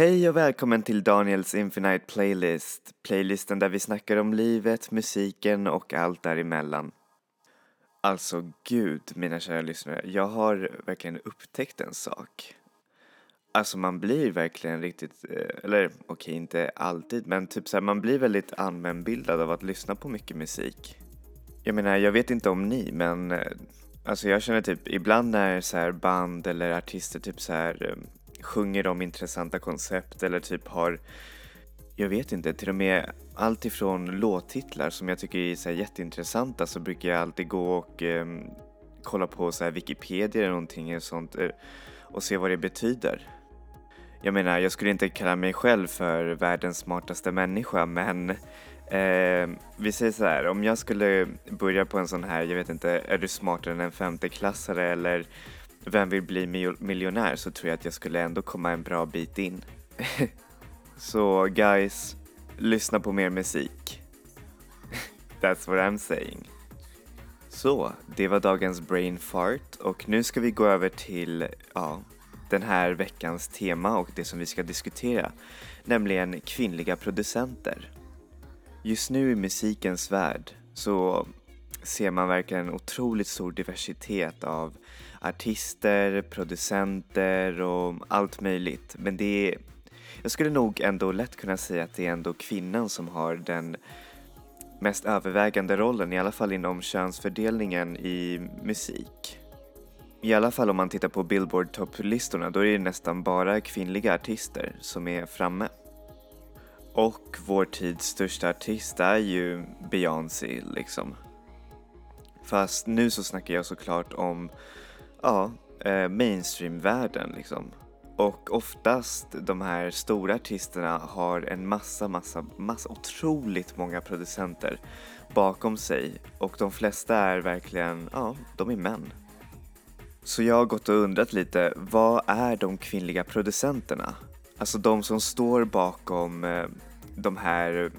Hej och välkommen till Daniels Infinite Playlist. Playlisten där vi snackar om livet, musiken och allt däremellan. Alltså gud, mina kära lyssnare, jag har verkligen upptäckt en sak. Alltså man blir verkligen riktigt, eh, eller okej okay, inte alltid, men typ så här, man blir väldigt allmänbildad av att lyssna på mycket musik. Jag menar, jag vet inte om ni, men eh, alltså jag känner typ ibland när så här band eller artister typ så här eh, sjunger om intressanta koncept eller typ har, jag vet inte, till och med allt ifrån låttitlar som jag tycker är så här jätteintressanta så brukar jag alltid gå och eh, kolla på så här Wikipedia eller någonting och sånt eh, och se vad det betyder. Jag menar, jag skulle inte kalla mig själv för världens smartaste människa men eh, vi säger så här, om jag skulle börja på en sån här, jag vet inte, är du smartare än en femteklassare eller vem vill bli miljonär så tror jag att jag skulle ändå komma en bra bit in. så guys, lyssna på mer musik. That's what I'm saying. Så, det var dagens brain fart och nu ska vi gå över till, ja, den här veckans tema och det som vi ska diskutera, nämligen kvinnliga producenter. Just nu i musikens värld så ser man verkligen en otroligt stor diversitet av artister, producenter och allt möjligt. Men det är, jag skulle nog ändå lätt kunna säga att det är ändå kvinnan som har den mest övervägande rollen, i alla fall inom könsfördelningen i musik. I alla fall om man tittar på Billboard topplistorna, då är det nästan bara kvinnliga artister som är framme. Och vår tids största artist är ju Beyoncé liksom. Fast nu så snackar jag såklart om, ja, eh, mainstreamvärlden liksom. Och oftast de här stora artisterna har en massa, massa, massa otroligt många producenter bakom sig och de flesta är verkligen, ja, de är män. Så jag har gått och undrat lite, vad är de kvinnliga producenterna? Alltså de som står bakom eh, de här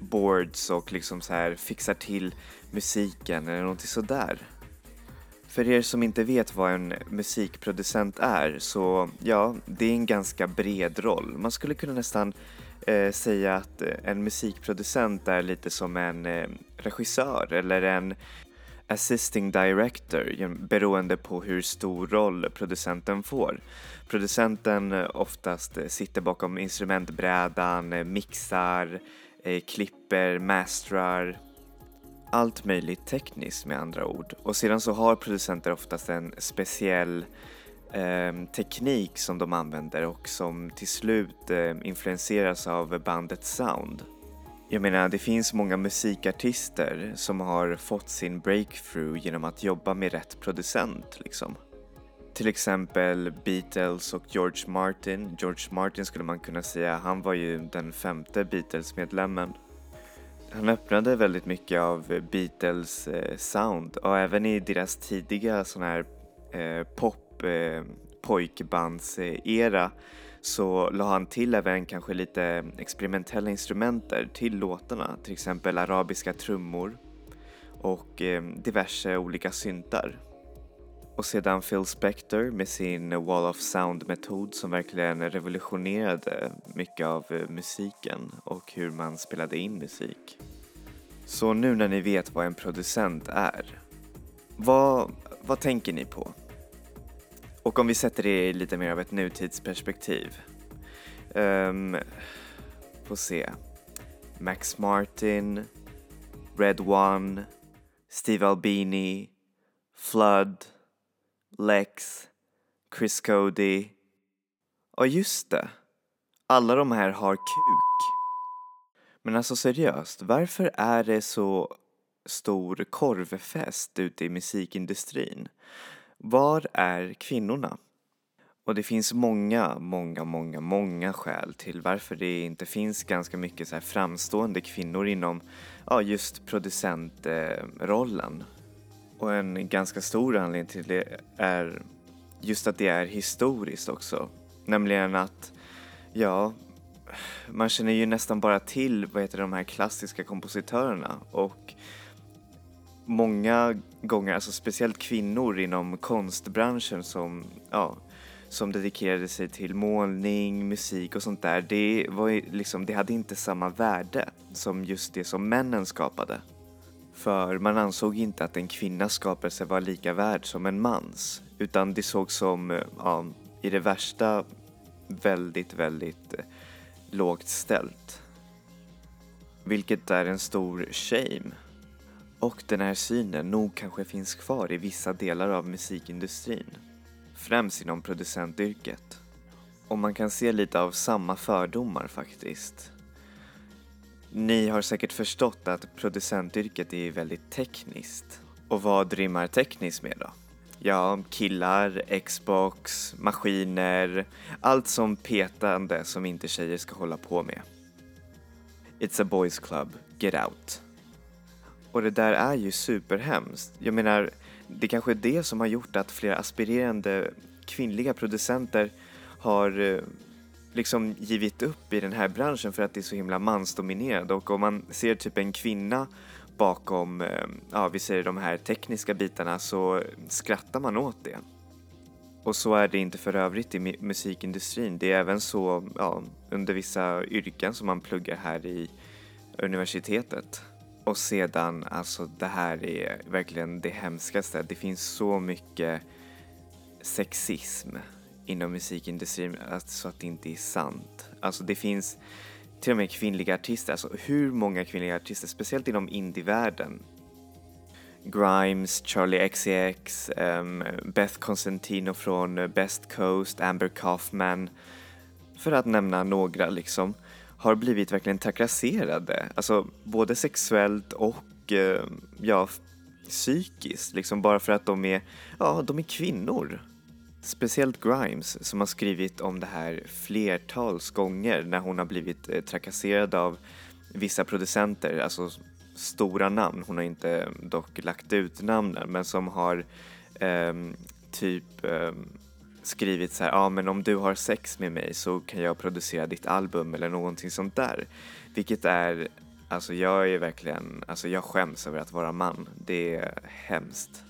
boards och liksom så här fixar till musiken eller någonting sådär. För er som inte vet vad en musikproducent är så ja, det är en ganska bred roll. Man skulle kunna nästan eh, säga att eh, en musikproducent är lite som en eh, regissör eller en assisting director beroende på hur stor roll producenten får. Producenten eh, oftast eh, sitter bakom instrumentbrädan, mixar, eh, klipper, mastrar, allt möjligt tekniskt med andra ord. Och sedan så har producenter oftast en speciell eh, teknik som de använder och som till slut eh, influenseras av bandets sound. Jag menar, det finns många musikartister som har fått sin breakthrough genom att jobba med rätt producent liksom. Till exempel Beatles och George Martin. George Martin skulle man kunna säga, han var ju den femte Beatles-medlemmen. Han öppnade väldigt mycket av Beatles eh, sound och även i deras tidiga sån här eh, pop eh, så la han till även kanske lite experimentella instrumenter till låtarna, till exempel arabiska trummor och eh, diverse olika syntar. Och sedan Phil Spector med sin Wall of Sound-metod som verkligen revolutionerade mycket av eh, musiken och hur man spelade in musik. Så nu när ni vet vad en producent är, vad, vad tänker ni på? Och om vi sätter det i lite mer av ett nutidsperspektiv. Ehm, um, får se. Max Martin, Red One, Steve Albini, Flood, Lex, Chris Cody. Ja, just det, alla de här har kuk. Men alltså seriöst, varför är det så stor korvfest ute i musikindustrin? Var är kvinnorna? Och det finns många, många, många, många skäl till varför det inte finns ganska mycket så här framstående kvinnor inom ja, just producentrollen. Och en ganska stor anledning till det är just att det är historiskt också. Nämligen att, ja, man känner ju nästan bara till vad heter de här klassiska kompositörerna och många gånger, alltså speciellt kvinnor inom konstbranschen som ja, som dedikerade sig till målning, musik och sånt där, det, var liksom, det hade inte samma värde som just det som männen skapade. För man ansåg inte att en kvinnas skapelse var lika värd som en mans, utan det sågs som, eh, ja, i det värsta, väldigt, väldigt eh, lågt ställt. Vilket är en stor shame. Och den här synen nog kanske finns kvar i vissa delar av musikindustrin. Främst inom producentyrket. Och man kan se lite av samma fördomar faktiskt. Ni har säkert förstått att producentyrket är väldigt tekniskt. Och vad rimmar tekniskt med då? Ja, killar, Xbox, maskiner, allt som petande som inte tjejer ska hålla på med. It's a boys club, get out. Och det där är ju superhemskt. Jag menar, det kanske är det som har gjort att flera aspirerande kvinnliga producenter har eh, liksom givit upp i den här branschen för att det är så himla mansdominerad och om man ser typ en kvinna bakom, ehm, ja vi säger de här tekniska bitarna så skrattar man åt det. Och så är det inte för övrigt i musikindustrin. Det är även så ja, under vissa yrken som man pluggar här i universitetet. Och sedan, alltså det här är verkligen det hemskaste. Det finns så mycket sexism inom musikindustrin alltså, så att det inte är sant. Alltså det finns till och med kvinnliga artister, alltså hur många kvinnliga artister, speciellt inom indievärlden. Grimes, Charlie XCX, um, ehm, Beth Constantino från Best Coast, Amber Kaufman, för att nämna några liksom, har blivit verkligen trakasserade, alltså både sexuellt och uh, ja, psykiskt, liksom bara för att de är, ja, de är kvinnor. Speciellt Grimes som har skrivit om det här flertals gånger när hon har blivit eh, trakasserad av vissa producenter, alltså stora namn, hon har inte eh, dock lagt ut namnen, men som har eh, typ eh, skrivit så här, ja ah, men om du har sex med mig så kan jag producera ditt album eller någonting sånt där. Vilket är, alltså jag är verkligen, alltså jag skäms över att vara man. Det är hemskt.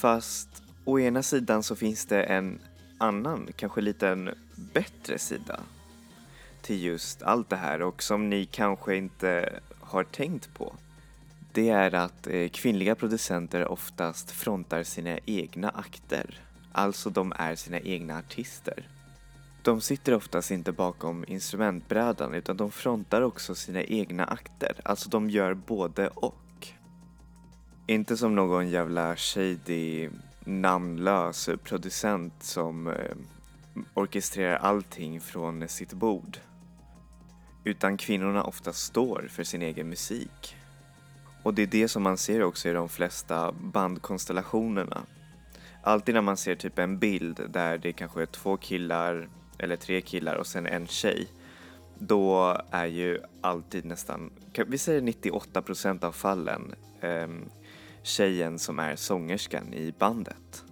Fast å ena sidan så finns det en annan, kanske lite en bättre sida till just allt det här och som ni kanske inte har tänkt på. Det är att eh, kvinnliga producenter oftast frontar sina egna akter. Alltså de är sina egna artister. De sitter oftast inte bakom instrumentbrädan utan de frontar också sina egna akter. Alltså de gör både och. Inte som någon jävla shady namnlös producent som eh, orkestrerar allting från sitt bord. Utan kvinnorna ofta står för sin egen musik. Och det är det som man ser också i de flesta bandkonstellationerna. Alltid när man ser typ en bild där det kanske är två killar eller tre killar och sen en tjej. Då är ju alltid nästan, vi säger 98% av fallen, eh, tjejen som är sångerskan i bandet.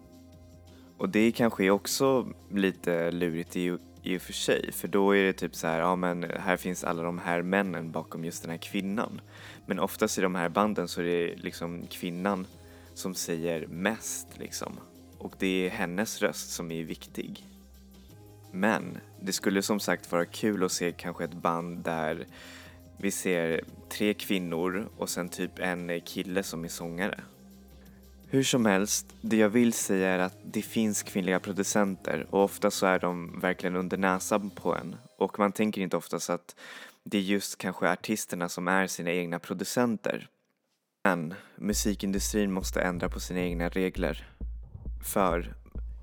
Och det kanske är också lite lurigt i, i och för sig, för då är det typ så här, ja men här finns alla de här männen bakom just den här kvinnan. Men oftast i de här banden så är det liksom kvinnan som säger mest liksom. Och det är hennes röst som är viktig. Men det skulle som sagt vara kul att se kanske ett band där vi ser tre kvinnor och sen typ en kille som är sångare. Hur som helst, det jag vill säga är att det finns kvinnliga producenter och ofta så är de verkligen under näsan på en och man tänker inte oftast att det är just kanske artisterna som är sina egna producenter. Men musikindustrin måste ändra på sina egna regler. För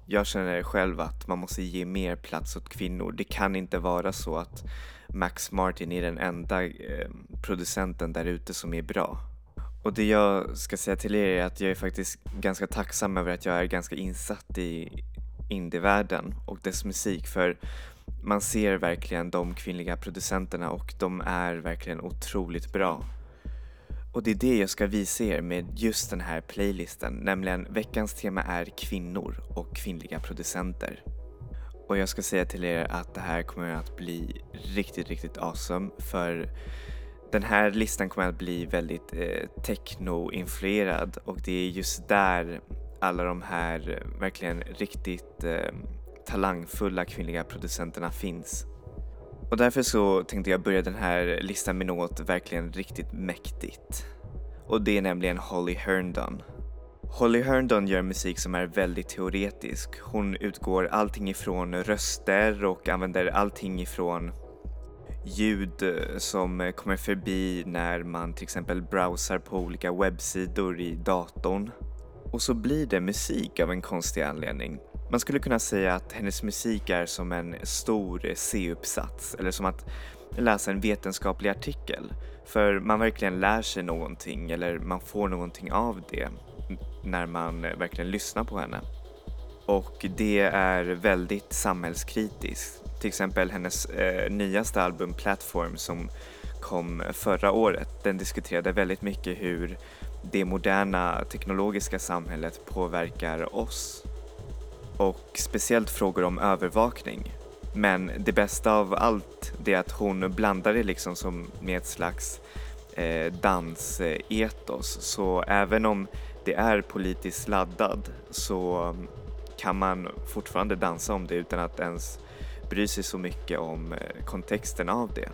jag känner själv att man måste ge mer plats åt kvinnor. Det kan inte vara så att Max Martin är den enda eh, producenten där ute som är bra. Och det jag ska säga till er är att jag är faktiskt ganska tacksam över att jag är ganska insatt i indievärlden och dess musik för man ser verkligen de kvinnliga producenterna och de är verkligen otroligt bra. Och det är det jag ska visa er med just den här playlisten, nämligen veckans tema är kvinnor och kvinnliga producenter. Och jag ska säga till er att det här kommer att bli riktigt, riktigt awesome för den här listan kommer att bli väldigt eh, techno-influerad och det är just där alla de här eh, verkligen riktigt eh, talangfulla kvinnliga producenterna finns. Och därför så tänkte jag börja den här listan med något verkligen riktigt mäktigt. Och det är nämligen Holly Herndon. Holly Herndon gör musik som är väldigt teoretisk. Hon utgår allting ifrån röster och använder allting ifrån ljud eh, som eh, kommer förbi när man till exempel browsar på olika webbsidor i datorn. Och så blir det musik av en konstig anledning. Man skulle kunna säga att hennes musik är som en stor eh, C-uppsats eller som att läsa en vetenskaplig artikel. För man verkligen lär sig någonting eller man får någonting av det när man eh, verkligen lyssnar på henne. Och det är väldigt samhällskritiskt. Till exempel hennes eh, nyaste album Platform som kom förra året, den diskuterade väldigt mycket hur det moderna teknologiska samhället påverkar oss. Och speciellt frågor om övervakning. Men det bästa av allt är att hon blandar det liksom som med ett slags eh, dansetos. Eh, Så även om det är politiskt laddad så um, kan man fortfarande dansa om det utan att ens bry sig så mycket om eh, kontexten av det.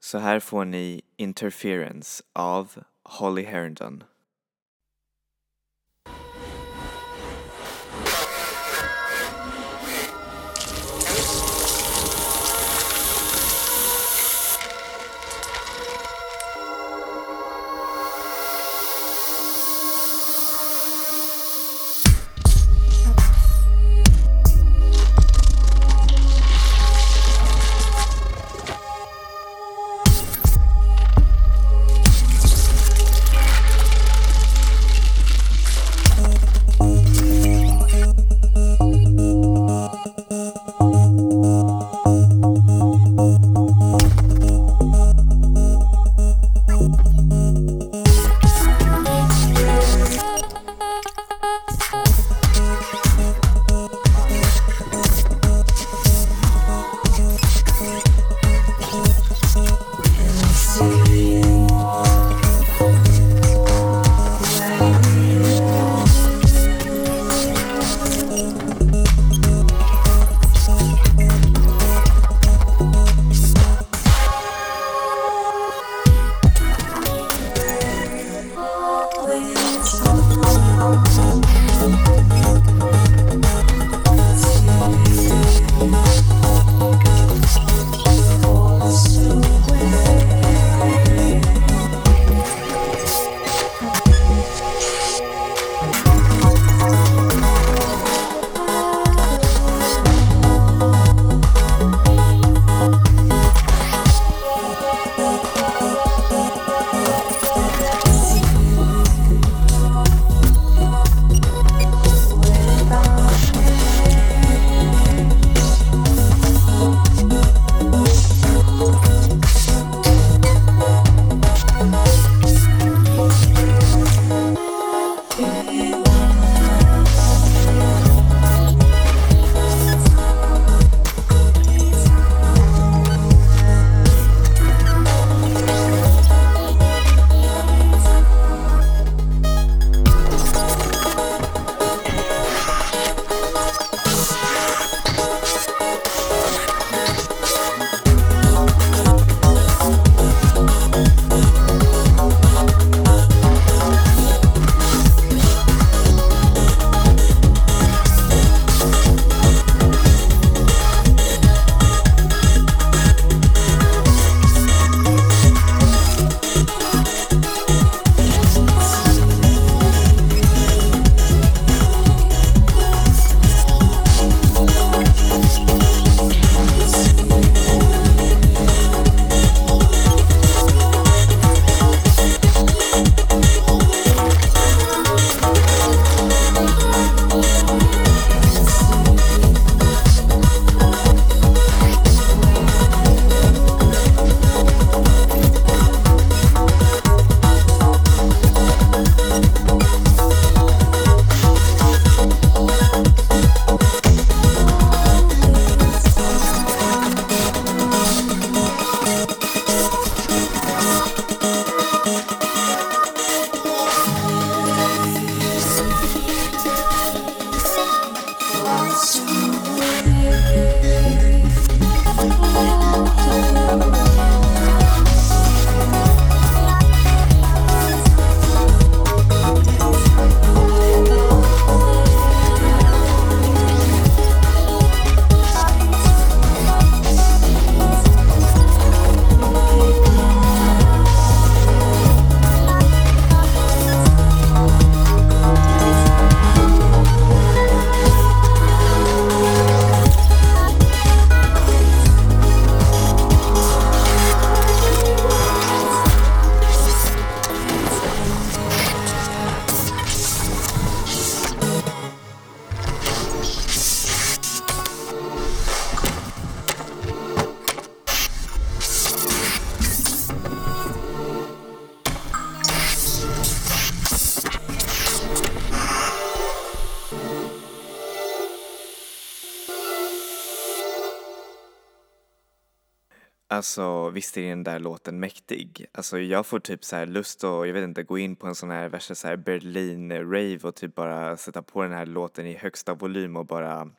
Så här får ni Interference av Holly Herndon. Alltså visst är den där låten mäktig. Alltså jag får typ så här lust att, jag vet inte, gå in på en sån här värsta så här Berlin-rave och typ bara sätta på den här låten i högsta volym och bara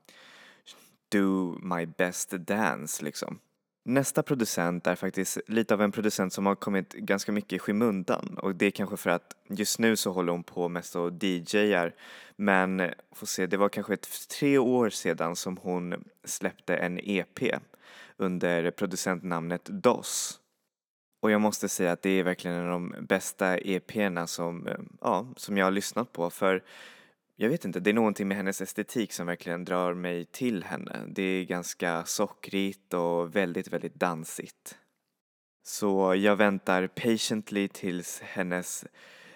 do my best dance liksom. Nästa producent är faktiskt lite av en producent som har kommit ganska mycket i skymundan och det är kanske för att just nu så håller hon på mest och DJar men eh, får se, det var kanske ett, tre år sedan som hon släppte en EP under producentnamnet DOS. Och jag måste säga att det är verkligen en av de bästa EP'erna som, eh, ja, som jag har lyssnat på för jag vet inte, det är någonting med hennes estetik som verkligen drar mig till henne. Det är ganska sockrigt och väldigt, väldigt dansigt. Så jag väntar patiently tills hennes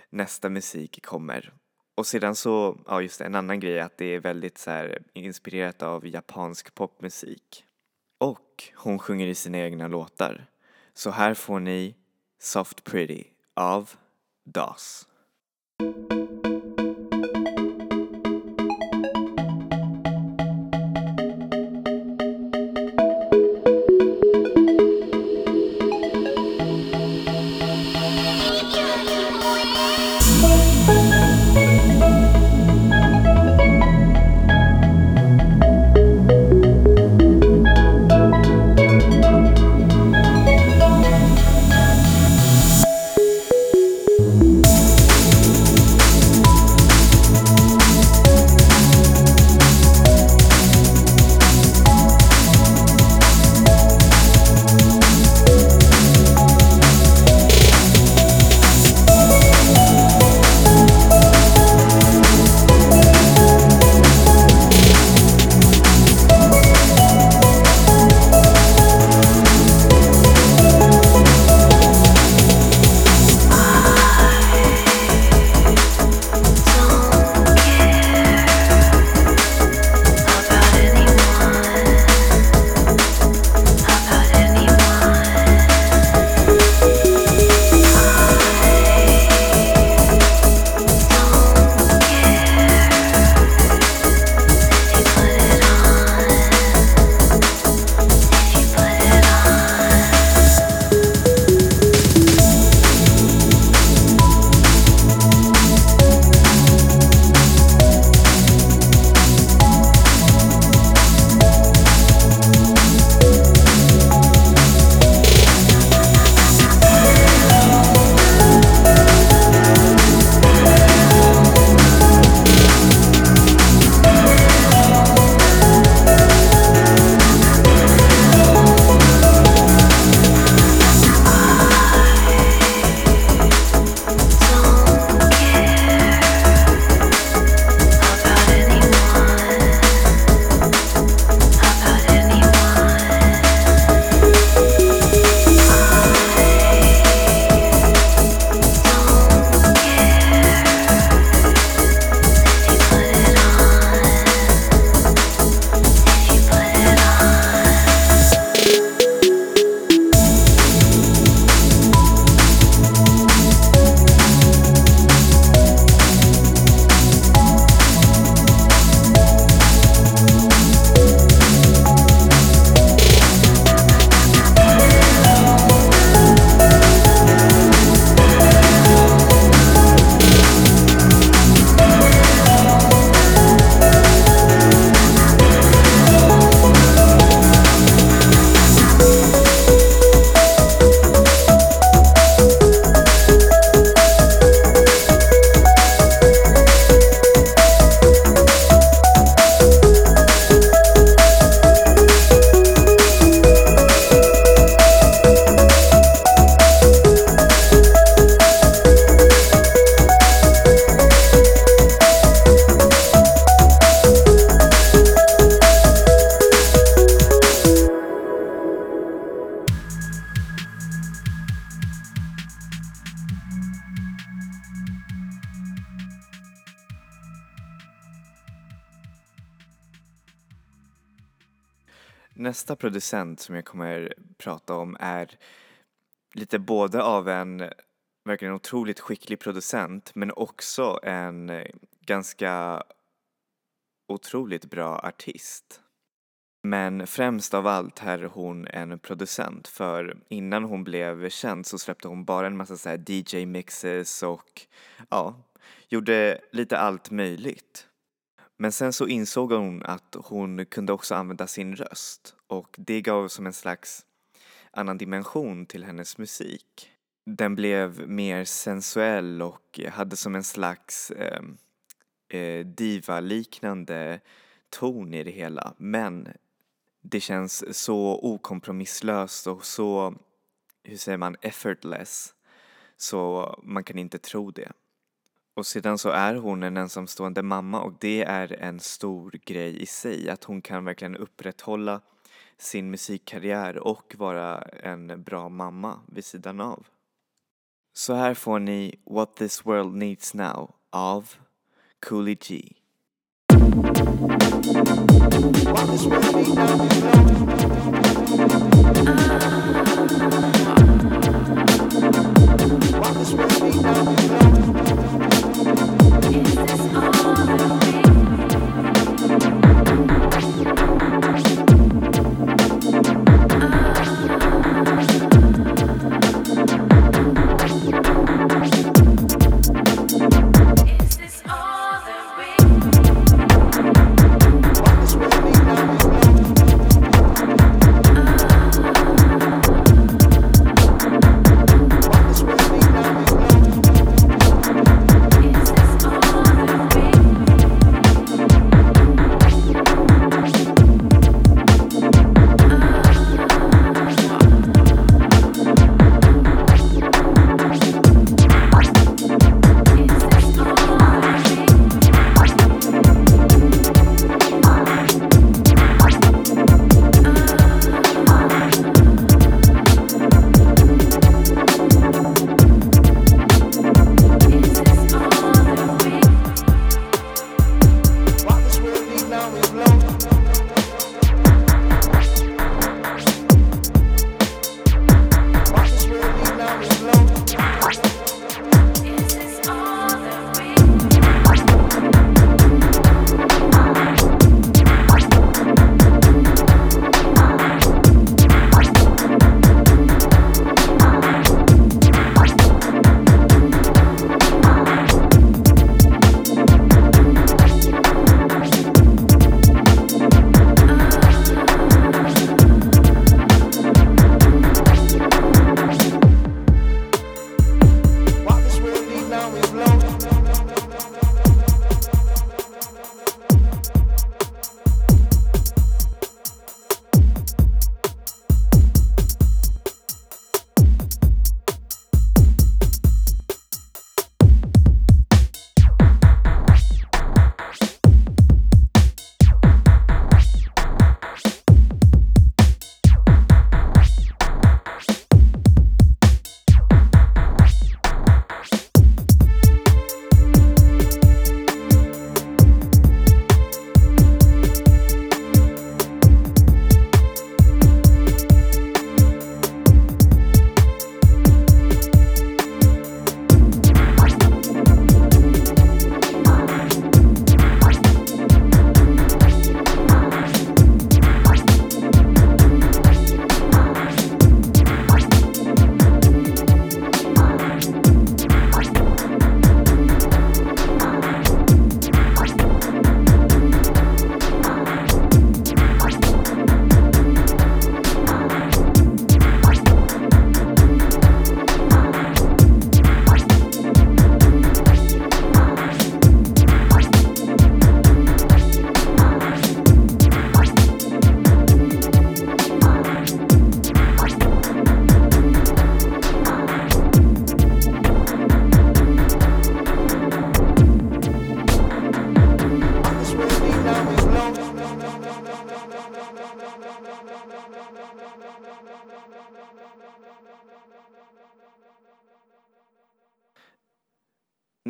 nästa musik kommer. Och sedan så, ja just det, en annan grej är att det är väldigt så här inspirerat av japansk popmusik. Och hon sjunger i sina egna låtar. Så här får ni Soft Pretty av DOS. Nästa producent som jag kommer prata om är lite både av en verkligen otroligt skicklig producent men också en eh, ganska otroligt bra artist. Men främst av allt är hon en producent för innan hon blev känd så släppte hon bara en massa så DJ-mixes och ja, gjorde lite allt möjligt. Men sen så insåg hon att hon kunde också använda sin röst och det gav som en slags annan dimension till hennes musik. Den blev mer sensuell och hade som en slags eh, eh, diva-liknande ton i det hela men det känns så okompromisslöst och så, hur säger man, effortless så man kan inte tro det. Och sedan så är hon en ensamstående mamma och det är en stor grej i sig att hon kan verkligen upprätthålla sin musikkarriär och vara en bra mamma vid sidan av. Så här får ni What This World Needs Now av Coolie G. Is this all?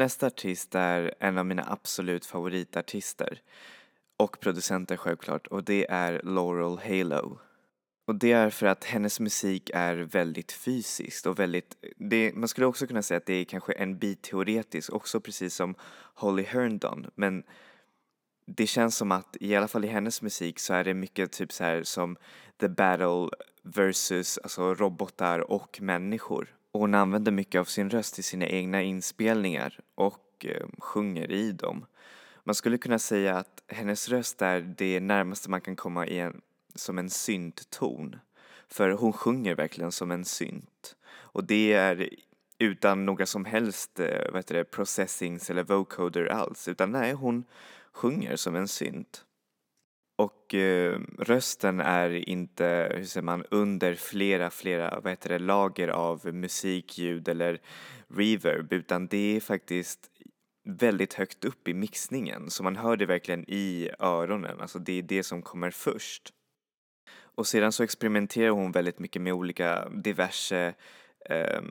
Nästa artist är en av mina absolut favoritartister och producenter självklart och det är Laurel Halo. Och det är för att hennes musik är väldigt fysiskt och väldigt, det, man skulle också kunna säga att det är kanske en bit teoretisk också precis som Holly Herndon men det känns som att i alla fall i hennes musik så är det mycket typ så här som the battle versus alltså robotar och människor. Och hon använder mycket av sin röst i sina egna inspelningar och eh, sjunger i dem. Man skulle kunna säga att hennes röst är det närmaste man kan komma i en, som en syntton. För hon sjunger verkligen som en synt. Och det är utan några som helst eh, vad heter det, processings eller vocoder alls. Utan nej, hon sjunger som en synt. Och eh, rösten är inte, hur säger man, under flera, flera, vad heter det, lager av musik, ljud eller reverb utan det är faktiskt väldigt högt upp i mixningen så man hör det verkligen i öronen, alltså det är det som kommer först. Och sedan så experimenterar hon väldigt mycket med olika diverse eh,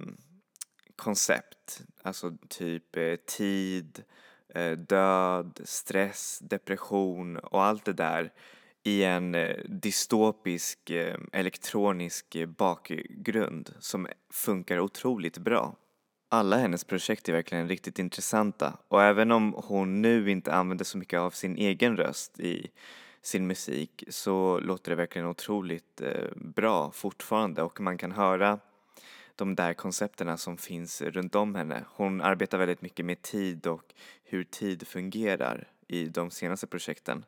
koncept, alltså typ eh, tid, eh, Eh, död, stress, depression och allt det där i en eh, dystopisk eh, elektronisk bakgrund som funkar otroligt bra. Alla hennes projekt är verkligen riktigt intressanta och även om hon nu inte använder så mycket av sin egen röst i sin musik så låter det verkligen otroligt bra fortfarande och man kan höra de där koncepterna som finns runt om henne. Hon arbetar väldigt mycket med tid och hur tid fungerar i de senaste projekten.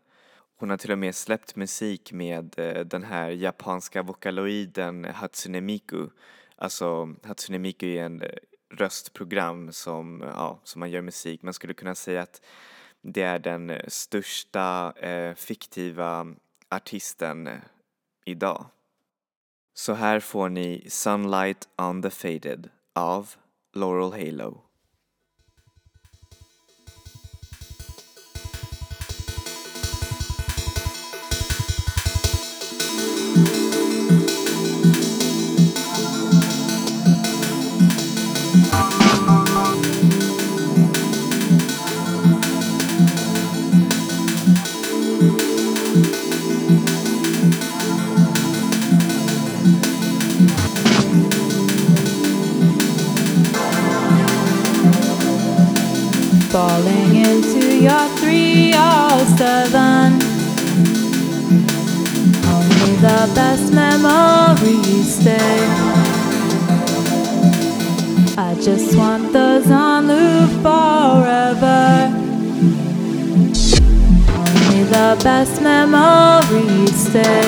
Hon har till och med släppt musik med eh, den här japanska vokaloiden Hatsune Miku. Alltså Hatsune Miku är en eh, röstprogram som, ja, som man gör musik. Man skulle kunna säga att det är den största eh, fiktiva artisten eh, idag. Så här får ni Sunlight on the Faded av Laurel Halo. Or seven. Only the best memories stay. I just want those on loop forever. Only the best memories stay.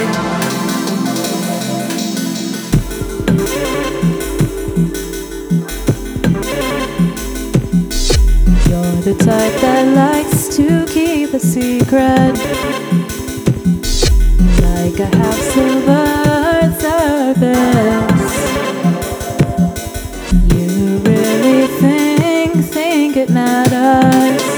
You're the type that likes to a secret. Like a half silver surface. You really think, think it matters.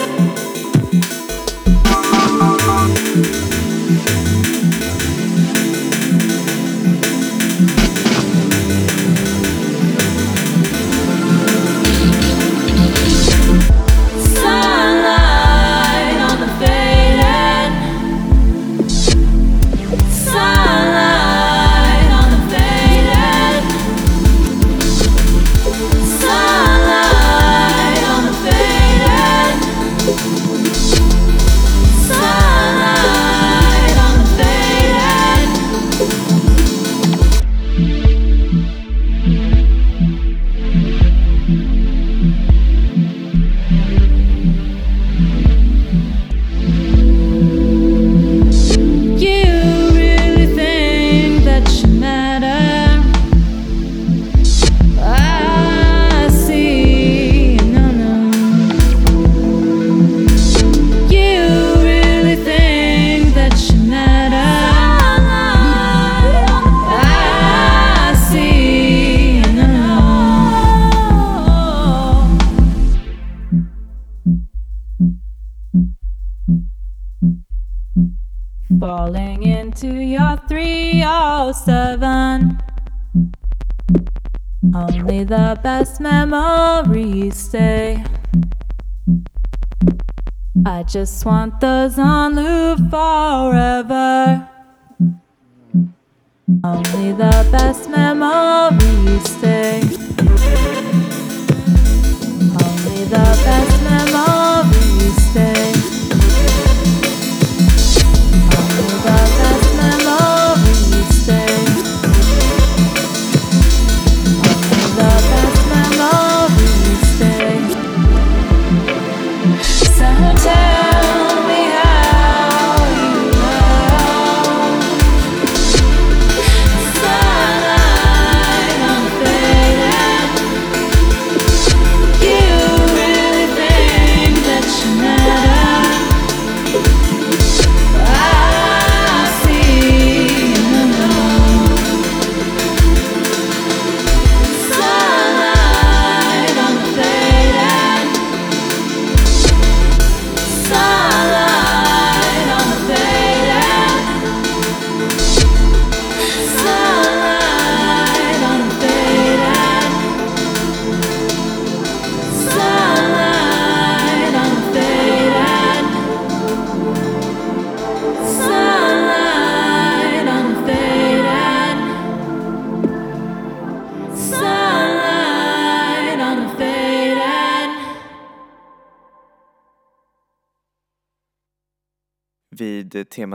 Best memories stay. I just want those on loop forever. Only the best memories stay. Only the best memories stay.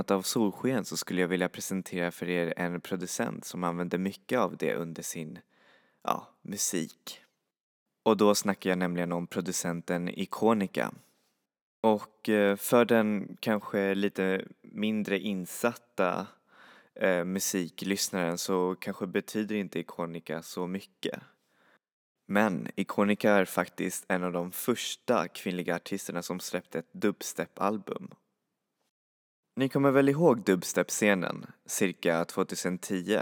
Temat av solsken så skulle jag vilja presentera för er en producent som använder mycket av det under sin, ja, musik. Och då snackar jag nämligen om producenten Iconica. Och eh, för den kanske lite mindre insatta eh, musiklyssnaren så kanske betyder inte Iconica så mycket. Men Iconica är faktiskt en av de första kvinnliga artisterna som släppte ett dubstep-album ni kommer väl ihåg dubstep-scenen, cirka 2010?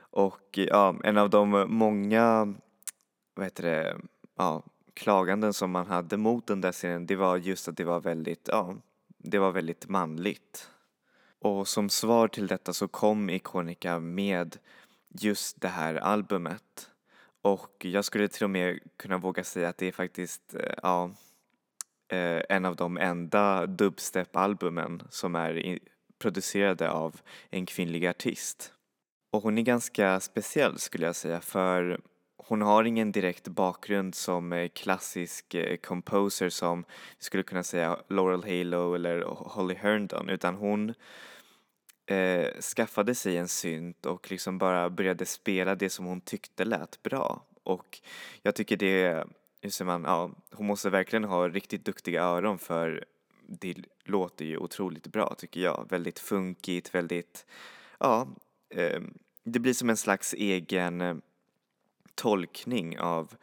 Och ja, en av de många, vad heter det, ja, klaganden som man hade mot den där scenen, det var just att det var väldigt, ja, det var väldigt manligt. Och som svar till detta så kom Iconica med just det här albumet. Och jag skulle till och med kunna våga säga att det är faktiskt, eh, ja, eh, en av de enda dubstep-albumen som är producerade av en kvinnlig artist. Och hon är ganska speciell skulle jag säga för hon har ingen direkt bakgrund som eh, klassisk eh, composer som vi skulle kunna säga Laurel Halo eller Holly Herndon utan hon eh, skaffade sig en synt och liksom bara började spela det som hon tyckte lät bra och jag tycker det hur säger man, ja, hon måste verkligen ha riktigt duktiga öron för det låter ju otroligt bra tycker jag. Väldigt funkigt, väldigt, ja, eh, det blir som en slags egen eh, tolkning av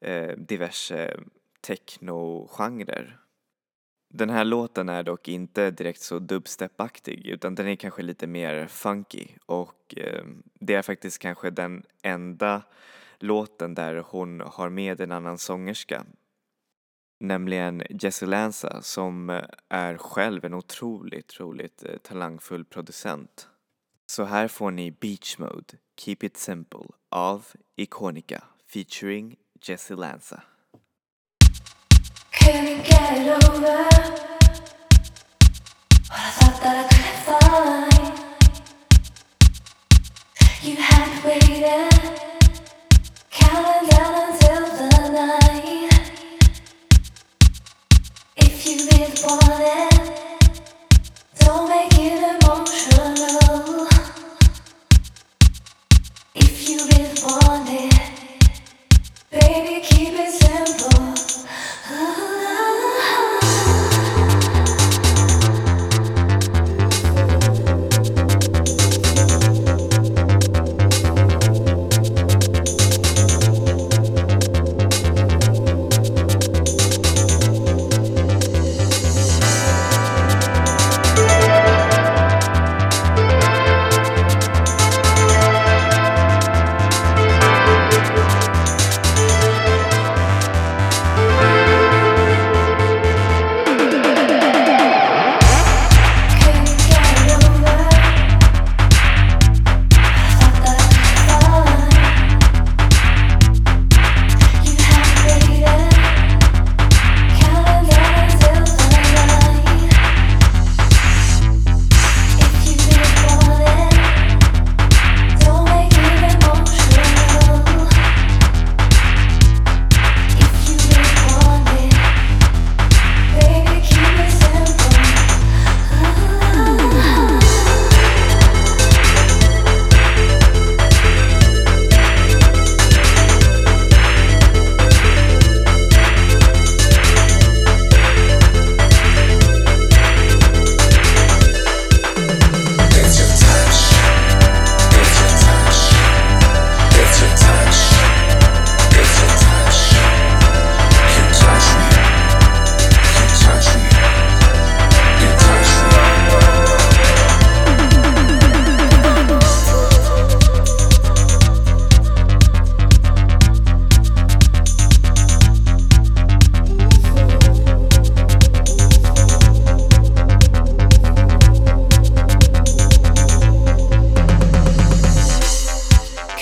eh, diverse techno-genrer. Den här låten är dock inte direkt så dubstepaktig utan den är kanske lite mer funky och eh, det är faktiskt kanske den enda låten där hon har med en annan sångerska. Nämligen Jessie Lanza som är själv en otroligt, otroligt eh, talangfull producent. Så här får ni Beach Mode, Keep It Simple av Iconica featuring Jessie Lanza. Couldn't get it over What I thought that I could find You had waited If you really want it, don't make it emotional.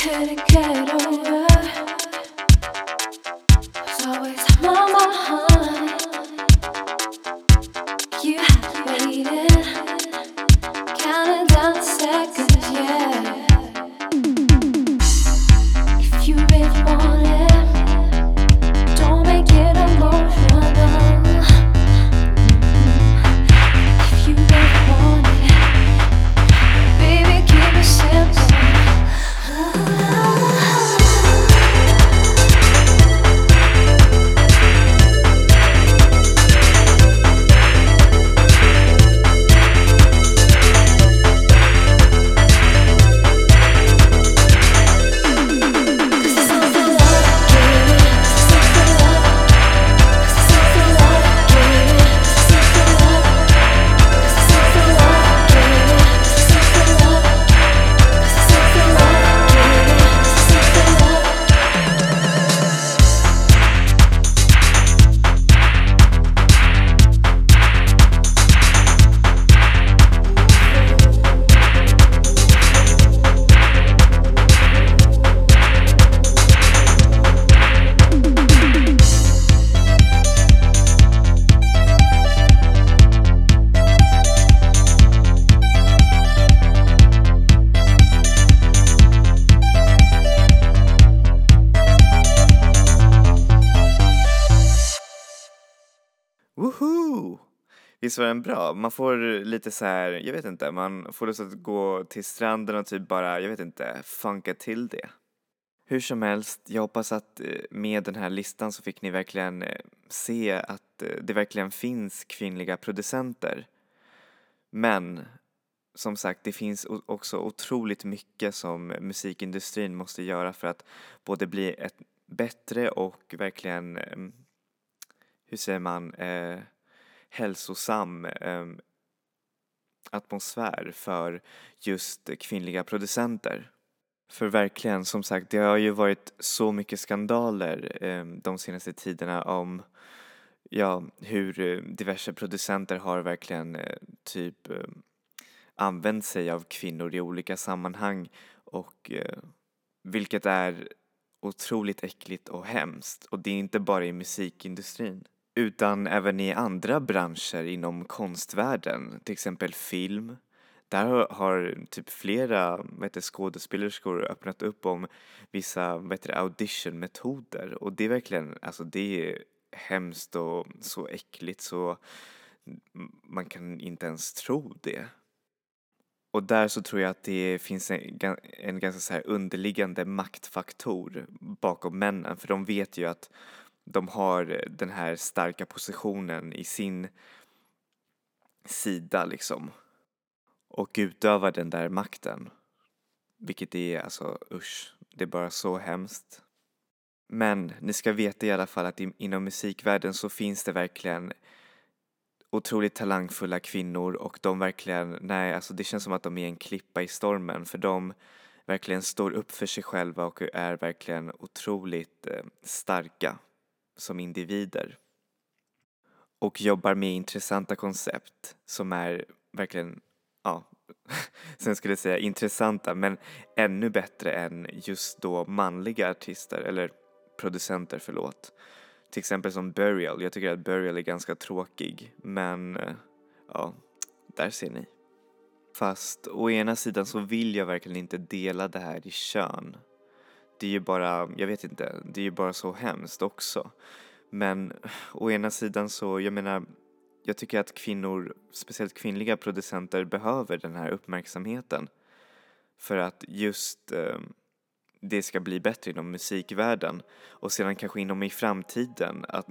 head and care. Visst var den bra? Man får lite så här, jag vet inte, man får lust att gå till stranden och typ bara, jag vet inte, funka till det. Hur som helst, jag hoppas att eh, med den här listan så fick ni verkligen eh, se att eh, det verkligen finns kvinnliga producenter. Men som sagt, det finns också otroligt mycket som musikindustrin måste göra för att både bli ett bättre och verkligen, hur säger man, eh, hälsosam eh, atmosfär för just kvinnliga producenter. För verkligen, som sagt, det har ju varit så mycket skandaler eh, de senaste tiderna om ja, hur eh, diverse producenter har verkligen eh, typ eh, använt sig av kvinnor i olika sammanhang och eh, vilket är otroligt äckligt och hemskt och det är inte bara i musikindustrin utan även i andra branscher inom konstvärlden, till exempel film. Där har typ flera vet skådespelerskor öppnat upp om vissa vet auditionmetoder och det är verkligen, alltså det är hemskt och så äckligt så man kan inte ens tro det. Och där så tror jag att det finns en, en ganska så här underliggande maktfaktor bakom männen för de vet ju att de har den här starka positionen i sin sida liksom och utövar den där makten. Vilket är alltså usch, det är bara så hemskt. Men ni ska veta i alla fall att inom musikvärlden så finns det verkligen otroligt talangfulla kvinnor och de verkligen, nej alltså det känns som att de är en klippa i stormen för de verkligen står upp för sig själva och är verkligen otroligt eh, starka som individer. Och jobbar med intressanta koncept som är verkligen, ja, sen skulle jag säga intressanta men ännu bättre än just då manliga artister eller producenter, förlåt. Till exempel som Burial. Jag tycker att Burial är ganska tråkig men eh, ja, där ser ni. Fast å ena sidan så vill jag verkligen inte dela det här i kön. Det är ju bara, jag vet inte, det är ju bara så hemskt också. Men å ena sidan så, jag menar, jag tycker att kvinnor, speciellt kvinnliga producenter, behöver den här uppmärksamheten. För att just eh, det ska bli bättre inom musikvärlden och sedan kanske inom i framtiden att,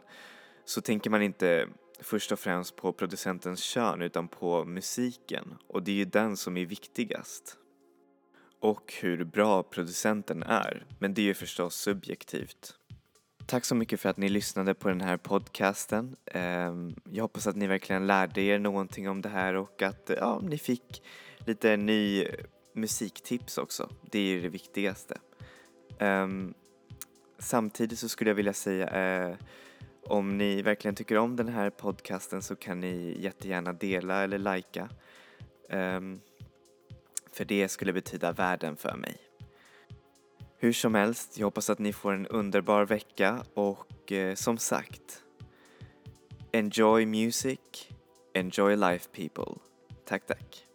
så tänker man inte först och främst på producentens kön utan på musiken och det är ju den som är viktigast. Och hur bra producenten är, men det är ju förstås subjektivt. Tack så mycket för att ni lyssnade på den här podcasten. Ehm, jag hoppas att ni verkligen lärde er någonting om det här och att ja, ni fick lite ny musiktips också. Det är ju det viktigaste. Ehm, samtidigt så skulle jag vilja säga eh, om ni verkligen tycker om den här podcasten så kan ni jättegärna dela eller lajka. Um, för det skulle betyda världen för mig. Hur som helst, jag hoppas att ni får en underbar vecka och eh, som sagt, enjoy music, enjoy life people. Tack, tack.